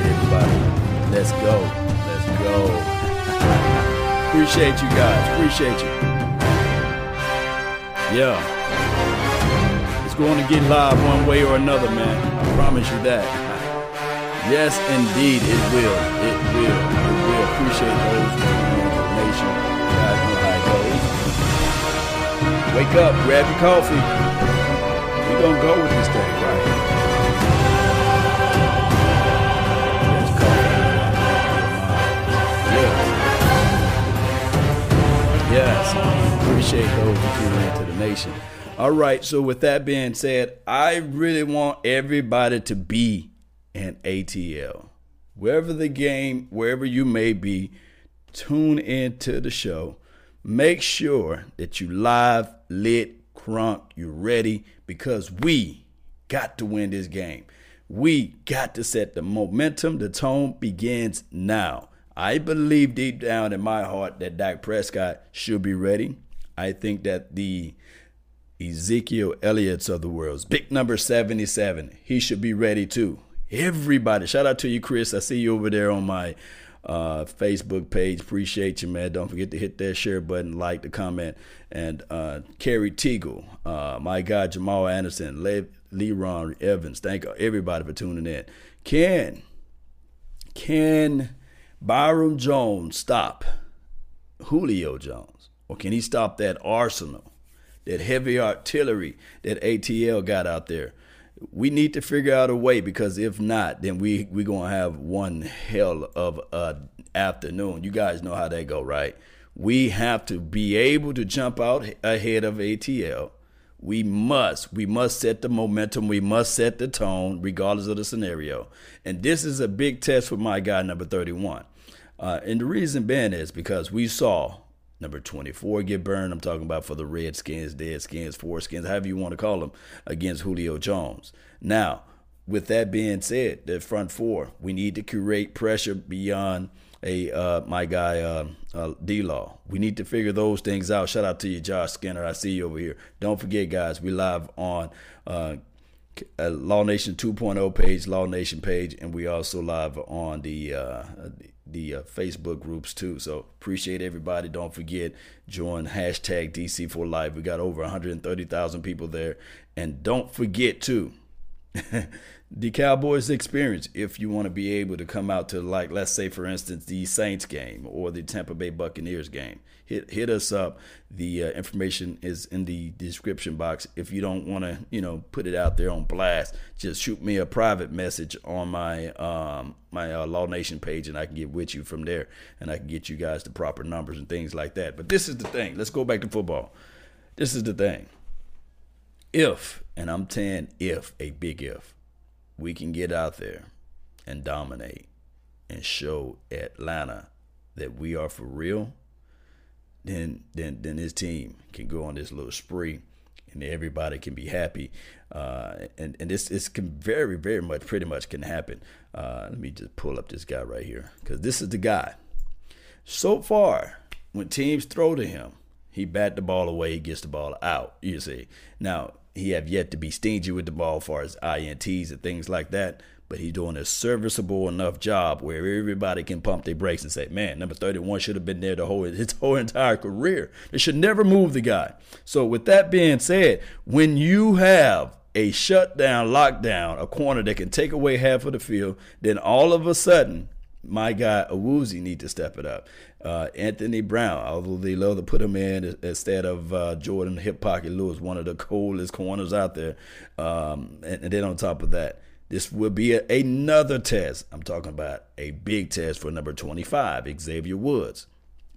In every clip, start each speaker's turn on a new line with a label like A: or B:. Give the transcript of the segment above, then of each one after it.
A: appreciate everybody. Let's go. Let's go. appreciate you guys. Appreciate you. Yeah. It's going to get live one way or another, man. I promise you that. Yes, indeed, it will. It will. It will. Appreciate those donation. You guys know how it goes. Wake up, grab your coffee. We're going to go with this thing, right? Appreciate those who tune into the nation. All right, so with that being said, I really want everybody to be an ATL. Wherever the game, wherever you may be, tune into the show. Make sure that you live, lit, crunk, you're ready because we got to win this game. We got to set the momentum. The tone begins now. I believe deep down in my heart that Dak Prescott should be ready. I think that the Ezekiel Elliott's of the world's big number 77, he should be ready too. Everybody, shout out to you, Chris. I see you over there on my uh, Facebook page. Appreciate you, man. Don't forget to hit that share button, like the comment. And uh, Kerry Teagle, uh, my guy Jamal Anderson, Le- Leron Evans. Thank everybody for tuning in. Ken, can Byron Jones stop Julio Jones? Or can he stop that arsenal, that heavy artillery that ATL got out there? we need to figure out a way because if not, then we we gonna have one hell of a afternoon. You guys know how that go, right? We have to be able to jump out ahead of ATL. We must, we must set the momentum. We must set the tone, regardless of the scenario. And this is a big test for my guy, number 31. Uh, and the reason being is because we saw Number 24 get burned. I'm talking about for the Redskins, Deadskins, Foreskins, however you want to call them, against Julio Jones. Now, with that being said, the front four, we need to create pressure beyond a uh, my guy uh, uh, D Law. We need to figure those things out. Shout out to you, Josh Skinner. I see you over here. Don't forget, guys, we live on uh, Law Nation 2.0 page, Law Nation page, and we also live on the, uh, the uh, Facebook groups too. So appreciate everybody. Don't forget join hashtag DC for Life. We got over 130,000 people there, and don't forget too. The Cowboys experience if you want to be able to come out to like let's say for instance the Saints game or the Tampa Bay Buccaneers game hit hit us up. The uh, information is in the description box. If you don't want to you know put it out there on blast just shoot me a private message on my um my uh, Law Nation page and I can get with you from there and I can get you guys the proper numbers and things like that. But this is the thing. Let's go back to football. This is the thing if and I'm saying if a big if we can get out there and dominate and show Atlanta that we are for real, then then then his team can go on this little spree and everybody can be happy. Uh, and and this this can very very much pretty much can happen. Uh, let me just pull up this guy right here because this is the guy. So far, when teams throw to him, he bat the ball away, he gets the ball out. You see now he have yet to be stingy with the ball as far as ints and things like that. But he's doing a serviceable enough job where everybody can pump their brakes and say, "Man, number 31 should have been there the whole his whole entire career. They should never move the guy." So, with that being said, when you have a shutdown, lockdown, a corner that can take away half of the field, then all of a sudden my guy Awuzie need to step it up. Uh, Anthony Brown, although they love to put him in instead of uh, Jourdan Hip Pocket Lewis, one of the coolest corners out there. Um, and, and, then on top of that, this will be a, another test. I'm talking about a big test for number 25, Xavier Woods.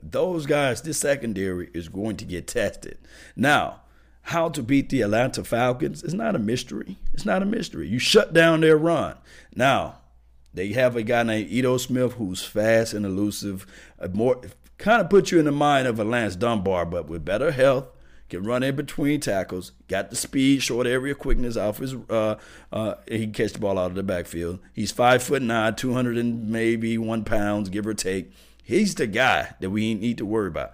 A: Those guys, this secondary is going to get tested. Now, how to beat the Atlanta Falcons is not a mystery. It's not a mystery. You shut down their run. Now, they have a guy named Ito Smith who's fast and elusive, more kind of puts you in the mind of a Lance Dunbar, but with better health, can run in between tackles, got the speed, short area quickness off his. Uh, uh, he can catch the ball out of the backfield. He's five foot nine, two hundred and maybe one pounds, give or take. He's the guy that we need to worry about.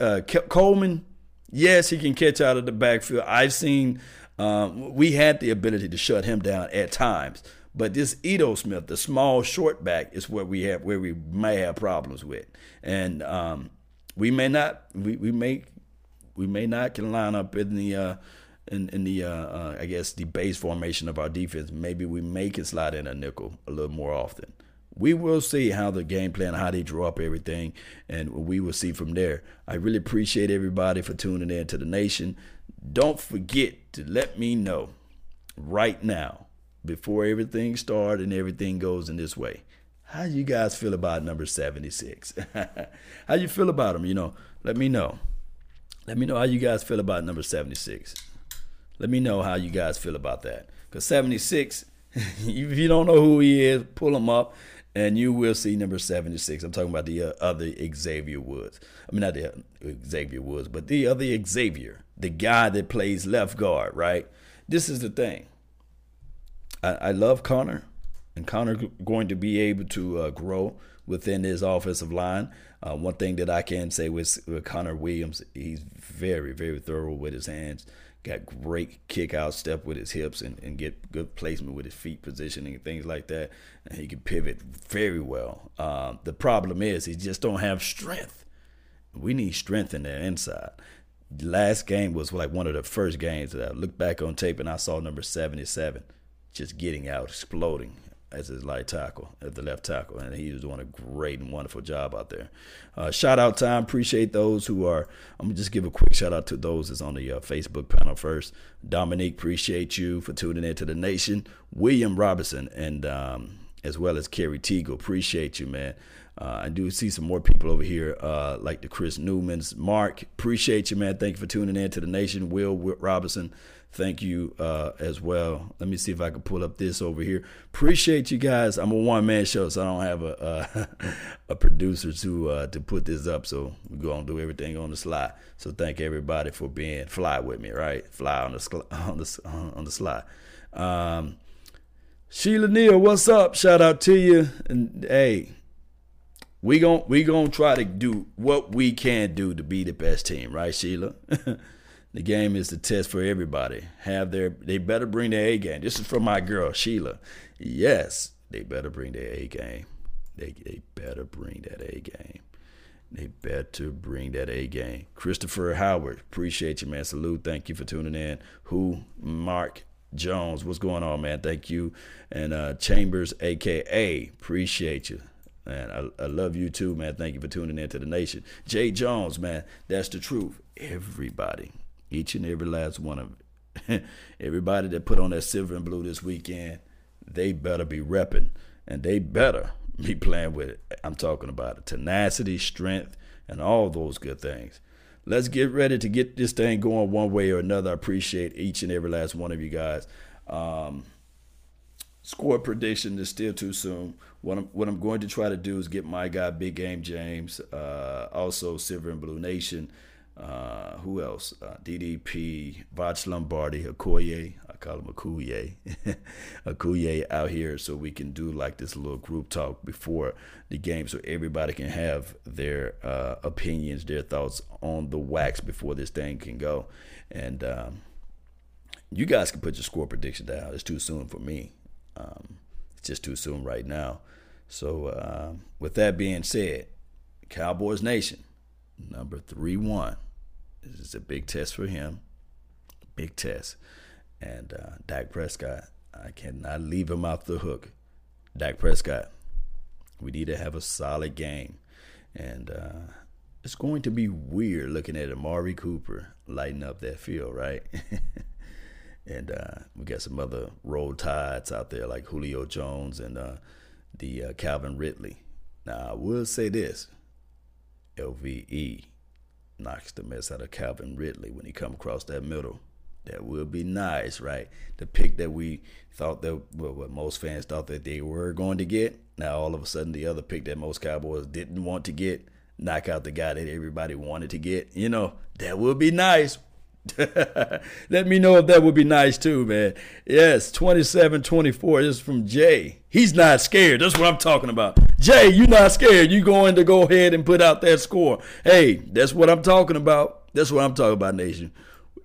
A: Uh, Coleman, yes, he can catch out of the backfield. I've seen. Um, we had the ability to shut him down at times, But this Ito Smith, the small short back, is where we have where we may have problems with, and um, we may not we, we may we may not can line up in the uh, in in the uh, uh, I guess the base formation of our defense. Maybe we may can slide in a nickel a little more often. We will see how the game plan, how they draw up everything, and we will see from there. I really appreciate everybody for tuning in to the nation. Don't forget to let me know right now before everything starts and everything goes in this way. How you guys feel about number 76? how you feel about them? You know, let me know. Let me know how you guys feel about number 76. Let me know how you guys feel about that. Because 76, if you don't know who he is, pull him up and you will see number 76. I'm talking about the uh, other Xavier Woods. I mean, not the uh, Xavier Woods, but the other Xavier, the guy that plays left guard, right? This is the thing. I, love Connor, and Connor going to be able to uh, grow within his offensive line. Uh, one thing that I can say with, with Connor Williams, he's very, very thorough with his hands. Got great kick out step with his hips and, and get good placement with his feet positioning and things like that. And he can pivot very well. Uh, the problem is he just don't have strength. We need strength in the inside last game was like one of the first games that I looked back on tape and I saw number 77 just getting out, exploding as his light tackle, at the left tackle. And he was doing a great and wonderful job out there. Uh, shout out time. Appreciate those who are, I'm going to just give a quick shout out to those that's on the uh, Facebook panel first. Dominique, appreciate you for tuning in to the nation. William Robinson and um, as well as Kerry Teagle, appreciate you, man. Uh, I do see some more people over here, uh, like the Chris Newmans. Mark, appreciate you, man. Thank you for tuning in to the nation. Will, Robinson, thank you uh, as well. Let me see if I can pull up this over here. Appreciate you guys. I'm a one man show, so I don't have a a producer to uh, to put this up. So we're gonna do everything on the slide. So thank everybody for being fly with me, right? Fly on the on the on the slide. Um, Sheila Neal, what's up? Shout out to you. And hey, we gon' we gonna try to do what we can do to be the best team, right, Sheila? the game is the test for everybody. Have their they better bring their A game. This is from my girl Sheila. Yes, they better bring their A game. They they better bring that A game. They better bring that A game. Christopher Howard, appreciate you, man. Salute. Thank you for tuning in. Who? Mark Jones, what's going on, man? Thank you. And uh, Chambers, aka, appreciate you. Man, I, I love you too, man. Thank you for tuning in to the nation. Jay Jones, man, that's the truth. Everybody, each and every last one of it. everybody that put on that silver and blue this weekend, they better be repping and they better be playing with it. I'm talking about it. tenacity, strength, and all those good things. Let's get ready to get this thing going one way or another. I appreciate each and every last one of you guys. Um, score prediction is still too soon. What I'm what I'm going to try to do is get my guy Big Game James, uh, also Silver and Blue Nation. Uh, who else? Uh, DDP, Vach Lombardi, Okoye. I call him Akuye. Akuye out here so we can do like this little group talk before the game so everybody can have their uh, opinions, their thoughts on the wax before this thing can go. And um, you guys can put your score prediction down. It's too soon for me. Um, it's just too soon right now. So, uh, with that being said, Cowboys Nation, number 3 1. This is a big test for him. Big test. And uh, Dak Prescott, I cannot leave him off the hook. Dak Prescott, we need to have a solid game. And uh, it's going to be weird looking at Amari Cooper lighting up that field, right? and uh, we got some other roll tides out there like Julio Jones and uh, the uh, Calvin Ridley. Now I will say this: LVE knocks the mess out of Calvin Ridley when he come across that middle. That would be nice, right? The pick that we thought that well, what most fans thought that they were going to get. Now all of a sudden, the other pick that most Cowboys didn't want to get, knock out the guy that everybody wanted to get. You know, that would be nice. Let me know if that would be nice too, man. Yes, 27 24. This is from Jay. He's not scared. That's what I'm talking about. Jay, you're not scared. You're going to go ahead and put out that score. Hey, that's what I'm talking about. That's what I'm talking about, Nation.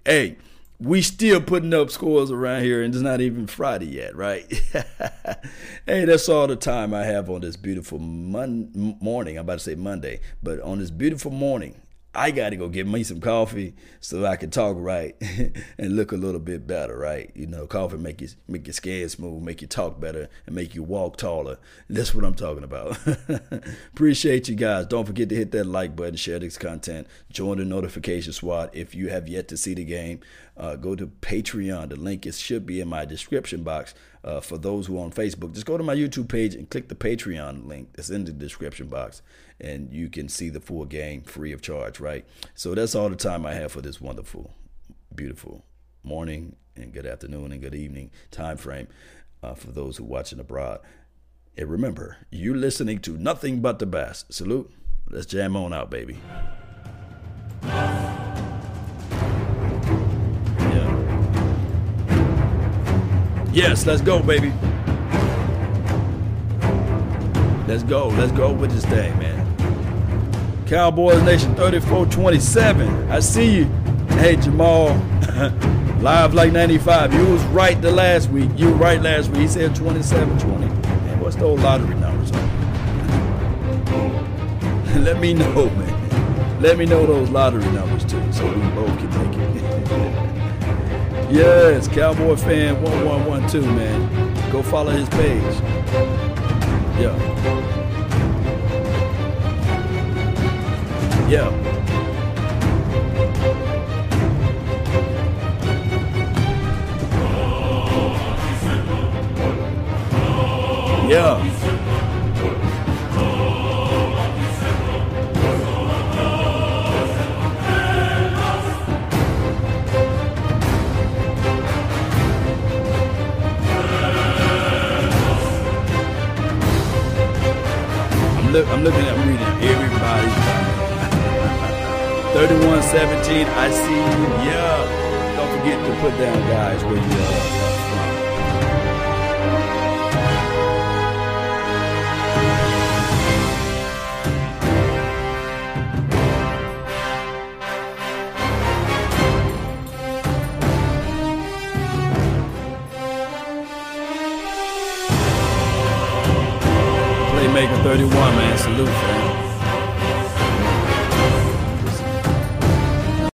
A: Hey, we still putting up scores around here and it's not even Friday yet, right? hey, that's all the time I have on this beautiful mon- morning. I'm about to say Monday, but on this beautiful morning, I got to go get me some coffee so I can talk right and look a little bit better, right? You know, coffee make you make your skin smooth, make you talk better, and make you walk taller. That's what I'm talking about. Appreciate you guys. Don't forget to hit that like button, share this content, join the notification squad. If you have yet to see the game, uh, go to Patreon. The link is should be in my description box. Uh, for those who are on Facebook, just go to my YouTube page and click the Patreon link that's in the description box, and you can see the full game free of charge, right? So that's all the time I have for this wonderful, beautiful morning and good afternoon and good evening time frame uh, for those who are watching abroad. And remember, you're listening to nothing but the best. Salute. Let's jam on out, baby. Yes, let's go, baby. Let's go. Let's go with this thing, man. Cowboys Nation 3427. I see you. Hey, Jamal. Live like 95. You was right the last week. You were right last week. He said 2720. Man, what's those lottery numbers on? Let me know, man. Let me know those lottery numbers too, so we both can make it. Yes, Cowboy fan 1112, man. Go follow his page. Yeah. Yeah. Yeah. I'm looking at reading everybody's comment. 3117, I see you. Yeah. Don't forget to put down, guys, where you are Playmaker